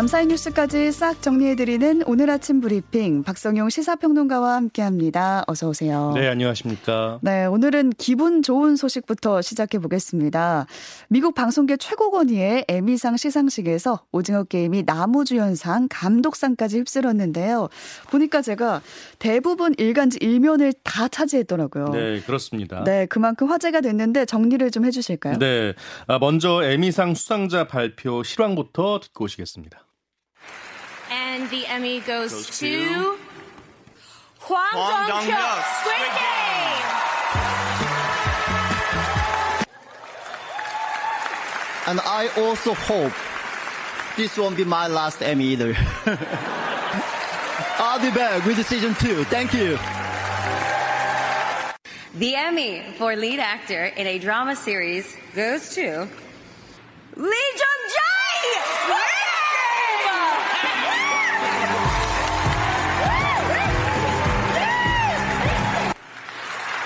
밤사이 뉴스까지 싹 정리해드리는 오늘 아침 브리핑 박성용 시사평론가와 함께합니다. 어서 오세요. 네, 안녕하십니까. 네, 오늘은 기분 좋은 소식부터 시작해 보겠습니다. 미국 방송계 최고 권위의 에미상 시상식에서 오징어 게임이 나무주연상, 감독상까지 휩쓸었는데요. 보니까 제가 대부분 일간지 일면을 다 차지했더라고요. 네, 그렇습니다. 네, 그만큼 화제가 됐는데 정리를 좀 해주실까요? 네, 아, 먼저 에미상 수상자 발표 실황부터 듣고 오시겠습니다. And the Emmy goes, goes to, to Hwang, Hwang Dong-hyuk, Squid Game. And I also hope this won't be my last Emmy either. I'll be back with season two. Thank you. The Emmy for lead actor in a drama series goes to Lee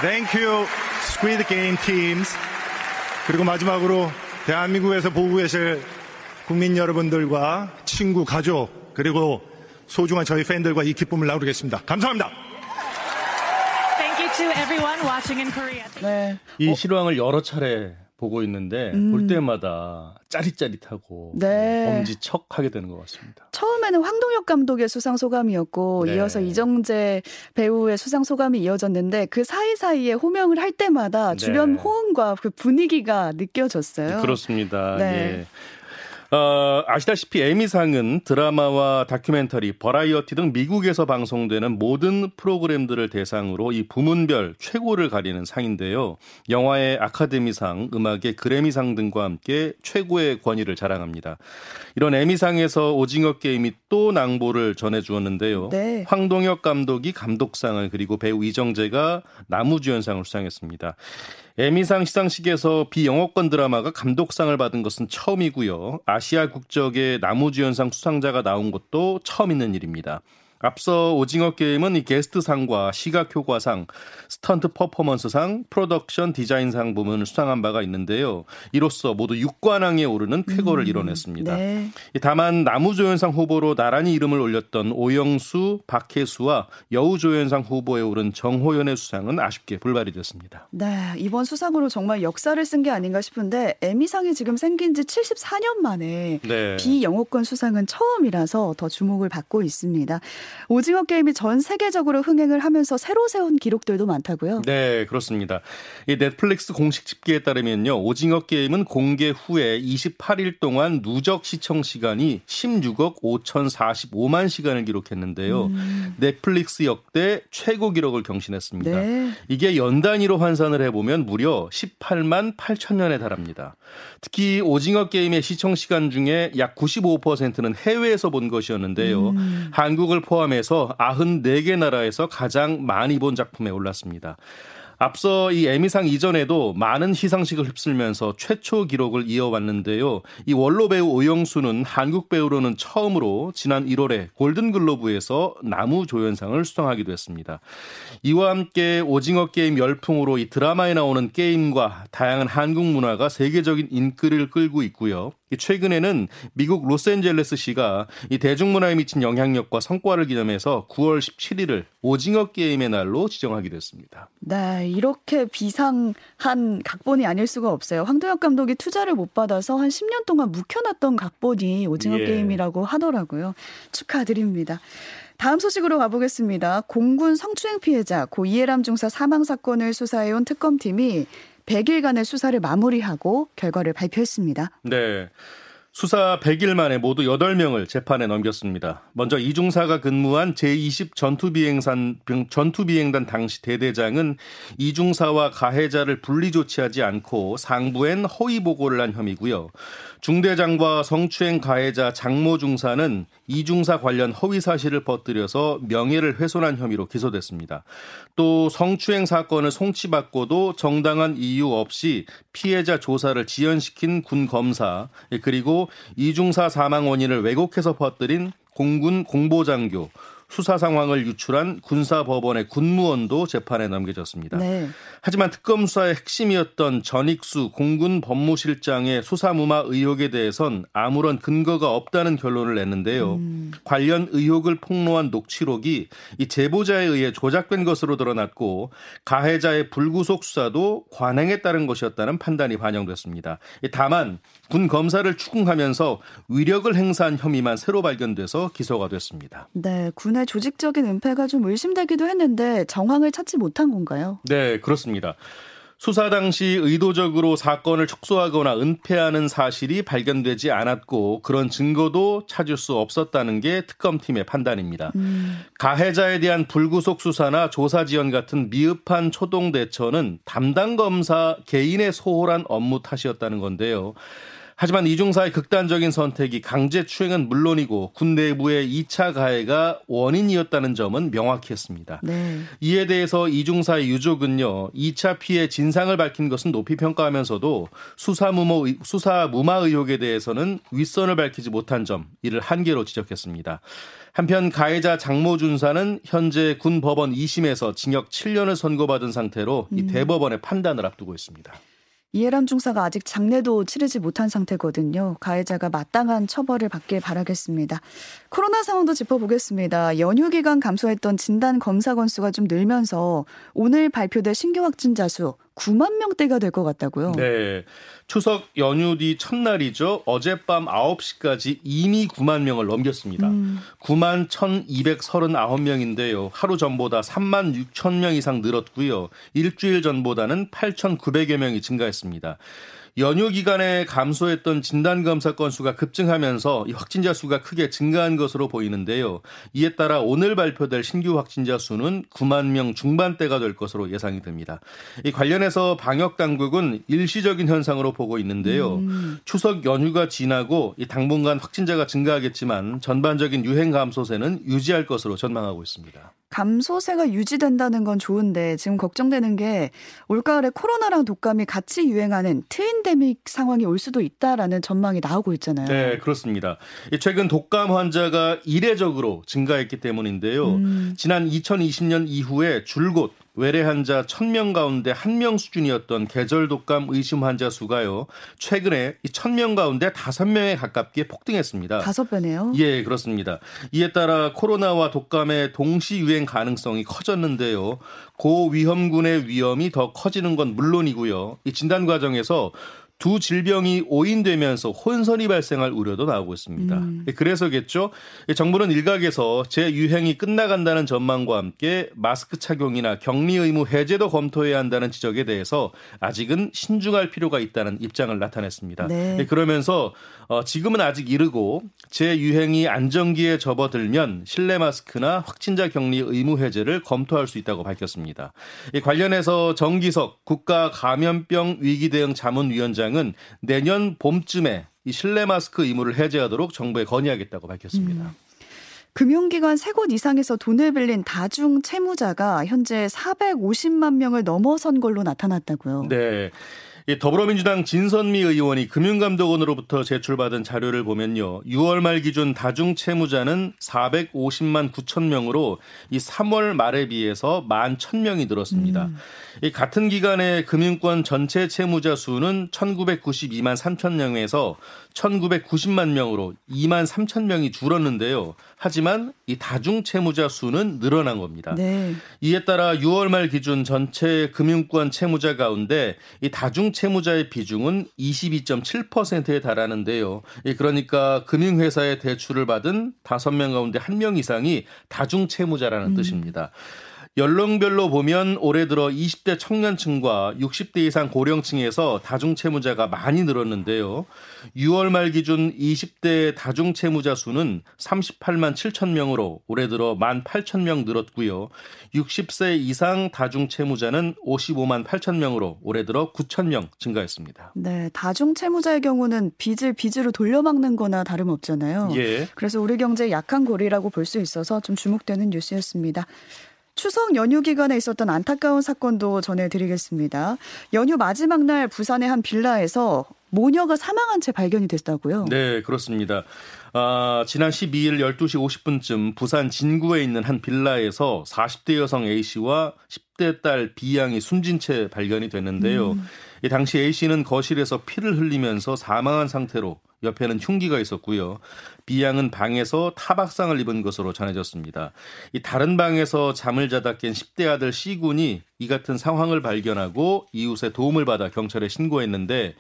Thank you Squid Game teams 그리고 마지막으로 대한민국에서 보고 계실 국민 여러분들과 친구 가족 그리고 소중한 저희 팬들과 이 기쁨을 나누겠습니다. 감사합니다. 네. 이 어. 실황을 여러 차례 보고 있는데 음. 볼 때마다 짜릿짜릿하고 네. 엄지척 하게 되는 것 같습니다. 처음에는 황동혁 감독의 수상 소감이었고 네. 이어서 이정재 배우의 수상 소감이 이어졌는데 그 사이사이에 호명을 할 때마다 주변 네. 호응과 그 분위기가 느껴졌어요. 그렇습니다. 네. 예. 어, 아시다시피 에미상은 드라마와 다큐멘터리, 버라이어티 등 미국에서 방송되는 모든 프로그램들을 대상으로 이 부문별 최고를 가리는 상인데요. 영화의 아카데미상, 음악의 그래미상 등과 함께 최고의 권위를 자랑합니다. 이런 에미상에서 오징어 게임이 또 낭보를 전해주었는데요. 네. 황동혁 감독이 감독상을 그리고 배우 이정재가 나무주연상을 수상했습니다. 에미상 시상식에서 비영어권 드라마가 감독상을 받은 것은 처음이고요. 아시아 국적의 나무주연상 수상자가 나온 것도 처음 있는 일입니다. 앞서 오징어 게임은 이 게스트상과 시각 효과상, 스턴트 퍼포먼스상, 프로덕션 디자인상 부문을 수상한 바가 있는데요. 이로써 모두 6관왕에 오르는 쾌거를 음, 이뤄냈습니다. 네. 다만 남우조연상 후보로 나란히 이름을 올렸던 오영수, 박해수와 여우조연상 후보에 오른 정호연의 수상은 아쉽게 불발이 됐습니다. 네, 이번 수상으로 정말 역사를 쓴 게 아닌가 싶은데 에미상이 지금 생긴 지 74년 만에 네. 비영어권 수상은 처음이라서 더 주목을 받고 있습니다. 오징어 게임이 전 세계적으로 흥행을 하면서 새로 세운 기록들도 많다고요? 네, 그렇습니다. 이 넷플릭스 공식 집계에 따르면요. 오징어 게임은 공개 후에 28일 동안 누적 시청 시간이 16억 5,045만 시간을 기록했는데요. 음. 넷플릭스 역대 최고 기록을 경신했습니다. 네. 이게 연 단위로 환산을 해보면 무려 18만 8천 년에 달합니다. 특히 오징어 게임의 시청 시간 중에 약 95%는 해외에서 본 것이었는데요. 음. 한국을 포함 포함해서 94개 나라에서 가장 많이 본 작품에 올랐습니다. 앞서 이 에미상 이전에도 많은 시상식을 휩쓸면서 최초 기록을 이어왔는데요. 이 원로 배우 오영수는 한국 배우로는 처음으로 지난 1월에 골든글로브에서 나무 조연상을 수상하기도 했습니다. 이와 함께 오징어 게임 열풍으로 이 드라마에 나오는 게임과 다양한 한국 문화가 세계적인 인기를 끌고 있고요. 최근에는 미국 로스앤젤레스시가 이 대중문화에 미친 영향력과 성과를 기념해서 9월 17일을 오징어 게임의 날로 지정하기도 했습니다. 네, 이렇게 비상한 각본이 아닐 수가 없어요. 황도혁 감독이 투자를 못 받아서 한 10년 동안 묵혀놨던 각본이 오징어 예. 게임이라고 하더라고요. 축하드립니다. 다음 소식으로 가보겠습니다. 공군 성추행 피해자 고 이해람 중사 사망 사건을 수사해온 특검팀이 100일간의 수사를 마무리하고 결과를 발표했습니다. 네. 수사 100일 만에 모두 8명을 재판에 넘겼습니다. 먼저 이중사가 근무한 제20 전투비행산, 전투비행단 당시 대대장은 이중사와 가해자를 분리 조치하지 않고 상부엔 허위 보고를 한 혐의고요. 중대장과 성추행 가해자 장모 중사는 이중사 관련 허위 사실을 퍼뜨려서 명예를 훼손한 혐의로 기소됐습니다. 또 성추행 사건을 송치받고도 정당한 이유 없이 피해자 조사를 지연시킨 군 검사 그리고 이중사 사망 원인을 왜곡해서 퍼뜨린 공군 공보장교 수사 상황을 유출한 군사법원의 군무원도 재판에 넘겨졌습니다. 네. 하지만 특검 수사의 핵심이었던 전익수 공군 법무실장의 수사무마 의혹에 대해선 아무런 근거가 없다는 결론을 냈는데요. 음. 관련 의혹을 폭로한 녹취록이 이 제보자에 의해 조작된 것으로 드러났고 가해자의 불구속 수사도 관행에 따른 것이었다는 판단이 반영됐습니다. 다만 군 검사를 추궁하면서 위력을 행사한 혐의만 새로 발견돼서 기소가 됐습니다. 네, 군의 조직적인 은폐가 좀 의심되기도 했는데 정황을 찾지 못한 건가요? 네, 그렇습니다. 수사 당시 의도적으로 사건을 축소하거나 은폐하는 사실이 발견되지 않았고 그런 증거도 찾을 수 없었다는 게 특검팀의 판단입니다. 음. 가해자에 대한 불구속 수사나 조사 지원 같은 미흡한 초동 대처는 담당 검사 개인의 소홀한 업무 탓이었다는 건데요. 하지만 이중사의 극단적인 선택이 강제 추행은 물론이고 군 내부의 2차 가해가 원인이었다는 점은 명확히 했습니다. 네. 이에 대해서 이중사의 유족은요, 2차 피해 진상을 밝힌 것은 높이 평가하면서도 수사 무모, 수사 무마 의혹에 대해서는 윗선을 밝히지 못한 점, 이를 한계로 지적했습니다. 한편 가해자 장모 준사는 현재 군 법원 2심에서 징역 7년을 선고받은 상태로 이 음. 대법원의 판단을 앞두고 있습니다. 이해람 중사가 아직 장례도 치르지 못한 상태거든요. 가해자가 마땅한 처벌을 받길 바라겠습니다. 코로나 상황도 짚어보겠습니다. 연휴 기간 감소했던 진단 검사 건수가 좀 늘면서 오늘 발표될 신규 확진자 수 9만 명대가 될 것 같다고요? 네. 추석 연휴 뒤 첫날이죠. 어젯밤 9시까지 이미 9만 명을 넘겼습니다. 음. 9만 1,239명인데요. 하루 전보다 3만 6천 명 이상 늘었고요. 일주일 전보다는 8,900여 명이 증가했습니다. 연휴 기간에 감소했던 진단검사 건수가 급증하면서 확진자 수가 크게 증가한 것으로 보이는데요. 이에 따라 오늘 발표될 신규 확진자 수는 9만 명 중반대가 될 것으로 예상이 됩니다. 이 관련해서 방역 당국은 일시적인 현상으로 보고 있는데요. 음. 추석 연휴가 지나고 이 당분간 확진자가 증가하겠지만 전반적인 유행 감소세는 유지할 것으로 전망하고 있습니다. 감소세가 유지된다는 건 좋은데 지금 걱정되는 게 올가을에 코로나랑 독감이 같이 유행하는 트윈데믹 상황이 올 수도 있다라는 전망이 나오고 있잖아요. 네, 그렇습니다. 최근 독감 환자가 이례적으로 증가했기 때문인데요. 음. 지난 2020년 이후에 줄곧 외래 환자 1000명 가운데 1명 수준이었던 계절 독감 의심 환자 수가요. 최근에 1000명 가운데 5명에 가깝게 폭등했습니다. 5배네요. 예, 그렇습니다. 이에 따라 코로나와 독감의 동시 유행 가능성이 커졌는데요. 고위험군의 위험이 더 커지는 건 물론이고요. 이 진단 과정에서 두 질병이 오인되면서 혼선이 발생할 우려도 나오고 있습니다. 음. 예, 그래서겠죠. 정부는 일각에서 재유행이 끝나간다는 전망과 함께 마스크 착용이나 격리 의무 해제도 검토해야 한다는 지적에 대해서 아직은 신중할 필요가 있다는 입장을 나타냈습니다. 네. 예, 그러면서 어, 지금은 아직 이르고 재유행이 안정기에 접어들면 실내 마스크나 확진자 격리 의무 해제를 검토할 수 있다고 밝혔습니다. 관련해서 정기석 국가 감염병 위기 대응 자문위원장 위원장은 내년 봄쯤에 이 실내 마스크 의무를 해제하도록 정부에 건의하겠다고 밝혔습니다. 음. 금융기관 세 곳 이상에서 돈을 빌린 다중 채무자가 현재 450만 명을 넘어선 걸로 나타났다고요. 네. 더불어민주당 진선미 의원이 금융감독원으로부터 제출받은 자료를 보면요. 6월 말 기준 다중 채무자는 450만 9천 명으로 이 3월 말에 비해서 1만 1,000명이 늘었습니다. 음. 이 같은 기간에 금융권 전체 채무자 수는 1,992만 3천 명에서 1,990만 명으로 2만 3천 명이 줄었는데요. 하지만 이 다중 채무자 수는 늘어난 겁니다. 네. 이에 따라 6월 말 기준 전체 금융권 채무자 가운데 이 다중 채무자의 비중은 22.7%에 달하는데요. 그러니까 금융회사의 대출을 받은 5명 가운데 1명 이상이 다중 채무자라는 음. 뜻입니다. 연령별로 보면 올해 들어 20대 청년층과 60대 이상 고령층에서 다중채무자가 많이 늘었는데요. 6월 말 기준 20대 다중채무자 수는 38만 7천 명으로 올해 들어 1만 8천 명 늘었고요. 60세 이상 다중채무자는 55만 8천 명으로 올해 들어 9천 명 증가했습니다. 네, 다중채무자의 경우는 빚을 빚으로 돌려막는 거나 다름없잖아요. 예. 그래서 우리 경제의 약한 고리라고 볼 수 있어서 좀 주목되는 뉴스였습니다. 추석 연휴 기간에 있었던 안타까운 사건도 전해드리겠습니다. 연휴 마지막 날 부산의 한 빌라에서 모녀가 사망한 채 발견이 됐다고요? 네, 그렇습니다. 아, 지난 12일 12시 50분쯤 부산 진구에 있는 한 빌라에서 40대 여성 A씨와 10대 딸 B양이 숨진 채 발견이 됐는데요. 음. 이 당시 A씨는 거실에서 피를 흘리면서 사망한 상태로 옆에는 흉기가 있었고요. B양은 방에서 타박상을 입은 것으로 전해졌습니다. 이 다른 방에서 잠을 자다 깬 10대 아들 C군이 이 같은 상황을 발견하고 이웃의 도움을 받아 경찰에 신고했는데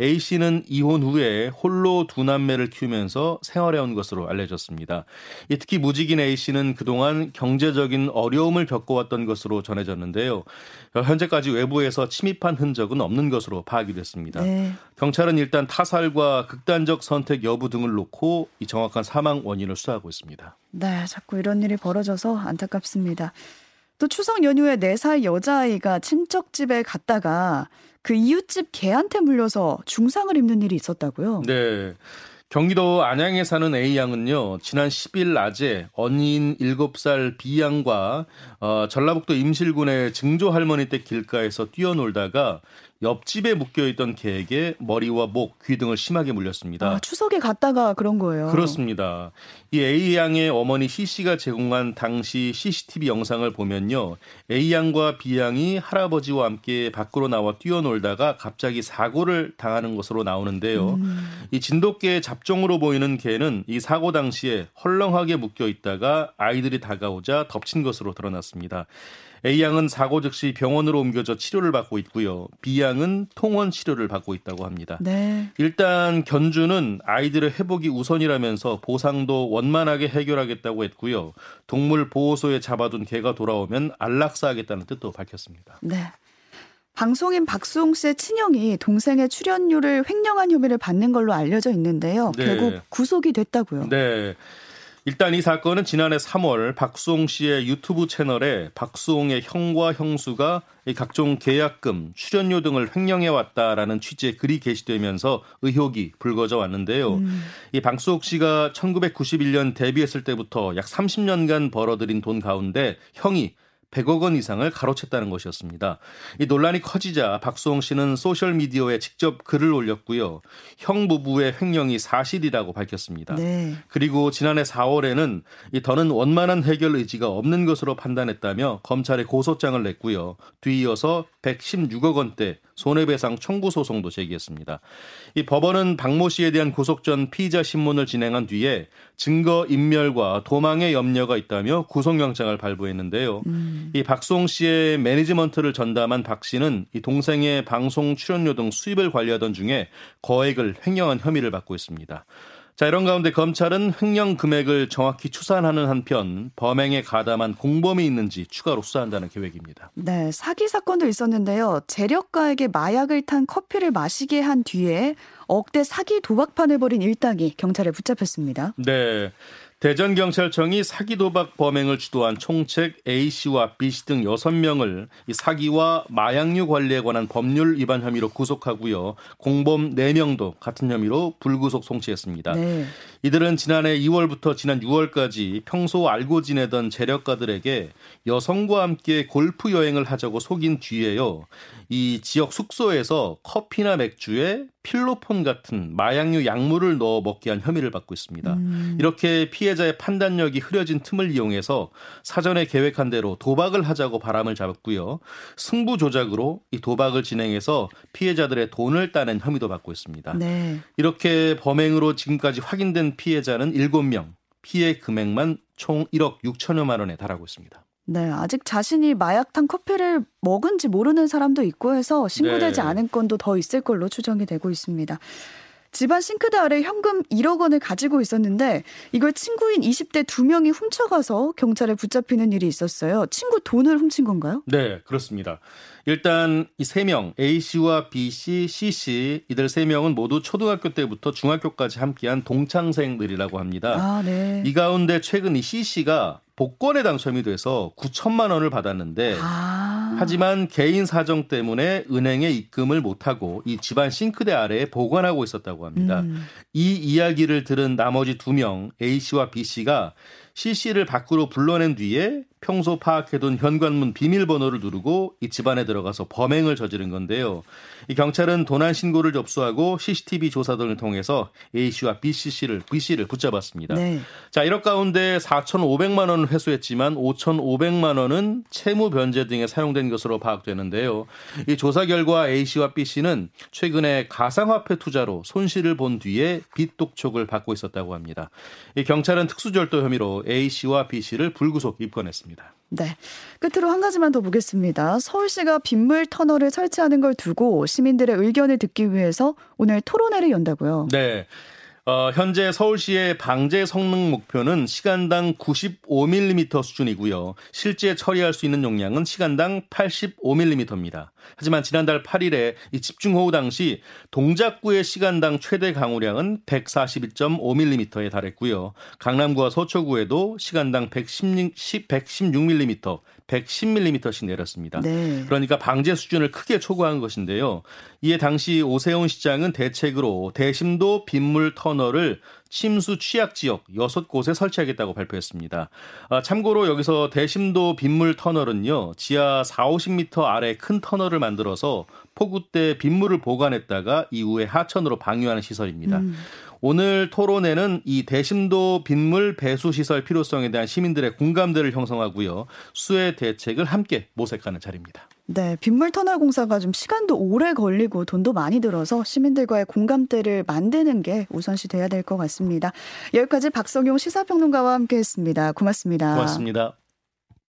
A씨는 이혼 후에 홀로 두 남매를 키우면서 생활해온 것으로 알려졌습니다. 특히 무직인 A씨는 그동안 경제적인 어려움을 겪어왔던 것으로 전해졌는데요. 현재까지 외부에서 침입한 흔적은 없는 것으로 파악이 됐습니다. 네. 경찰은 일단 타살과 극단적 선택 여부 등을 놓고 이 정확한 사망 원인을 수사하고 있습니다. 네, 자꾸 이런 일이 벌어져서 안타깝습니다. 또 추석 연휴에 4살 여자아이가 친척 집에 갔다가 그 이웃집 개한테 물려서 중상을 입는 일이 있었다고요? 네. 경기도 안양에 사는 A양은요, 지난 10일 낮에 언니인 7살 B양과 어, 전라북도 임실군의 증조 할머니 댁 길가에서 뛰어놀다가 옆집에 묶여있던 개에게 머리와 목, 귀 등을 심하게 물렸습니다. 아, 추석에 갔다가 그런 거예요. 그렇습니다. 이 A 양의 어머니 C 씨가 제공한 당시 CCTV 영상을 보면요. A 양과 B 양이 할아버지와 함께 밖으로 나와 뛰어놀다가 갑자기 사고를 당하는 것으로 나오는데요. 음. 이 진돗개의 잡종으로 보이는 개는 이 사고 당시에 헐렁하게 묶여 있다가 아이들이 다가오자 덮친 것으로 드러났습니다. A양은 사고 즉시 병원으로 옮겨져 치료를 받고 있고요. B양은 통원 치료를 받고 있다고 합니다. 네. 일단 견주는 아이들의 회복이 우선이라면서 보상도 원만하게 해결하겠다고 했고요. 동물 보호소에 잡아둔 개가 돌아오면 안락사하겠다는 뜻도 밝혔습니다. 네. 방송인 박수홍 씨의 친형이 동생의 출연료를 횡령한 혐의를 받는 걸로 알려져 있는데요. 네. 결국 구속이 됐다고요. 네. 일단 이 사건은 지난해 3월 박수홍 씨의 유튜브 채널에 박수홍의 형과 형수가 각종 계약금, 출연료 등을 횡령해 왔다라는 취지의 글이 게시되면서 의혹이 불거져 왔는데요. 음. 이 박수홍 씨가 1991년 데뷔했을 때부터 약 30년간 벌어들인 돈 가운데 형이 100억 원 이상을 가로챘다는 것이었습니다. 이 논란이 커지자 박수홍 씨는 소셜 미디어에 직접 글을 올렸고요. 형 부부의 횡령이 사실이라고 밝혔습니다. 네. 그리고 지난해 4월에는 이 더는 원만한 해결 의지가 없는 것으로 판단했다며 검찰에 고소장을 냈고요. 뒤이어서 116억 원대 손해배상 청구 소송도 제기했습니다. 이 법원은 박모 씨에 대한 구속 전 피의자 신문을 진행한 뒤에 증거 인멸과 도망의 염려가 있다며 구속영장을 발부했는데요. 음. 이 박수홍 씨의 매니지먼트를 전담한 박 씨는 이 동생의 방송 출연료 등 수입을 관리하던 중에 거액을 횡령한 혐의를 받고 있습니다. 자, 이런 가운데 검찰은 횡령 금액을 정확히 추산하는 한편 범행에 가담한 공범이 있는지 추가로 수사한다는 계획입니다. 네, 사기 사건도 있었는데요. 재력가에게 마약을 탄 커피를 마시게 한 뒤에 억대 사기 도박판을 벌인 일당이 경찰에 붙잡혔습니다. 네. 대전경찰청이 사기 도박 범행을 주도한 총책 A씨와 B씨 등 6명을 사기와 마약류 관리에 관한 법률 위반 혐의로 구속하고요. 공범 4명도 같은 혐의로 불구속 송치했습니다. 네. 이들은 지난해 2월부터 지난 6월까지 평소 알고 지내던 재력가들에게 여성과 함께 골프 여행을 하자고 속인 뒤에요. 이 지역 숙소에서 커피나 맥주에 필로폰 같은 마약류 약물을 넣어 먹게 한 혐의를 받고 있습니다. 음. 이렇게 피해자의 판단력이 흐려진 틈을 이용해서 사전에 계획한 대로 도박을 하자고 바람을 잡았고요. 승부 조작으로 이 도박을 진행해서 피해자들의 돈을 따낸 혐의도 받고 있습니다. 네. 이렇게 범행으로 지금까지 확인된 피해자는 7명, 피해 금액만 총 1억 6천여만 원에 달하고 있습니다. 네, 아직 자신이 마약탕 커피를 먹은지 모르는 사람도 있고 해서 신고되지 네. 않은 건도 더 있을 걸로 추정이 되고 있습니다. 집안 싱크대 아래 현금 1억 원을 가지고 있었는데 이걸 친구인 20대 두 명이 훔쳐가서 경찰에 붙잡히는 일이 있었어요. 친구 돈을 훔친 건가요? 네, 그렇습니다. 일단 이 세 명 A 씨와 B 씨, C 씨 이들 세 명은 모두 초등학교 때부터 중학교까지 함께한 동창생들이라고 합니다. 아, 네. 이 가운데 최근 이 C 씨가 복권에 당첨이 돼서 9천만 원을 받았는데 아. 하지만 개인 사정 때문에 은행에 입금을 못하고 이 집안 싱크대 아래에 보관하고 있었다고 합니다. 음. 이 이야기를 들은 나머지 두 명 A 씨와 B 씨가 C 씨를 밖으로 불러낸 뒤에 평소 파악해둔 현관문 비밀번호를 누르고 이 집안에 들어가서 범행을 저지른 건데요. 이 경찰은 도난 신고를 접수하고 CCTV 조사 등을 통해서 A 씨와 B 씨를 B 씨를 붙잡았습니다. 네. 자, 1억 가운데 4,500만 원을 회수했지만 5,500만 원은 채무 변제 등에 사용된 것으로 파악되는데요. 이 조사 결과 A 씨와 B 씨는 최근에 가상화폐 투자로 손실을 본 뒤에 빚 독촉을 받고 있었다고 합니다. 이 경찰은 특수절도 혐의로 A 씨와 B 씨를 불구속 입건했습니다. 네. 끝으로 한 가지만 더 보겠습니다. 서울시가 빗물 터널을 설치하는 걸 두고 시민들의 의견을 듣기 위해서 오늘 토론회를 연다고요. 네. 어, 현재 서울시의 방제 성능 목표는 시간당 95mm 수준이고요. 실제 처리할 수 있는 용량은 시간당 85mm입니다. 하지만 지난달 8일에 이 집중호우 당시 동작구의 시간당 최대 강우량은 142.5mm에 달했고요. 강남구와 서초구에도 시간당 116, 116mm, 110mm씩 내렸습니다. 네. 그러니까 방제 수준을 크게 초과한 것인데요. 이에 당시 오세훈 시장은 대책으로 대심도 빗물 터널을 침수 취약 지역 6곳에 설치하겠다고 발표했습니다. 아, 참고로 여기서 대심도 빗물 터널은요. 지하 4, 50m 아래 큰 터널을 만들어서 폭우 때 빗물을 보관했다가 이후에 하천으로 방류하는 시설입니다. 음. 오늘 토론회는 이 대심도 빗물 배수 시설 필요성에 대한 시민들의 공감대를 형성하고요. 수해 대책을 함께 모색하는 자리입니다. 네, 빗물 터널 공사가 좀 시간도 오래 걸리고 돈도 많이 들어서 시민들과의 공감대를 만드는 게 우선시 돼야 될 것 같습니다. 여기까지 박성용 시사평론가와 함께했습니다. 고맙습니다. 고맙습니다.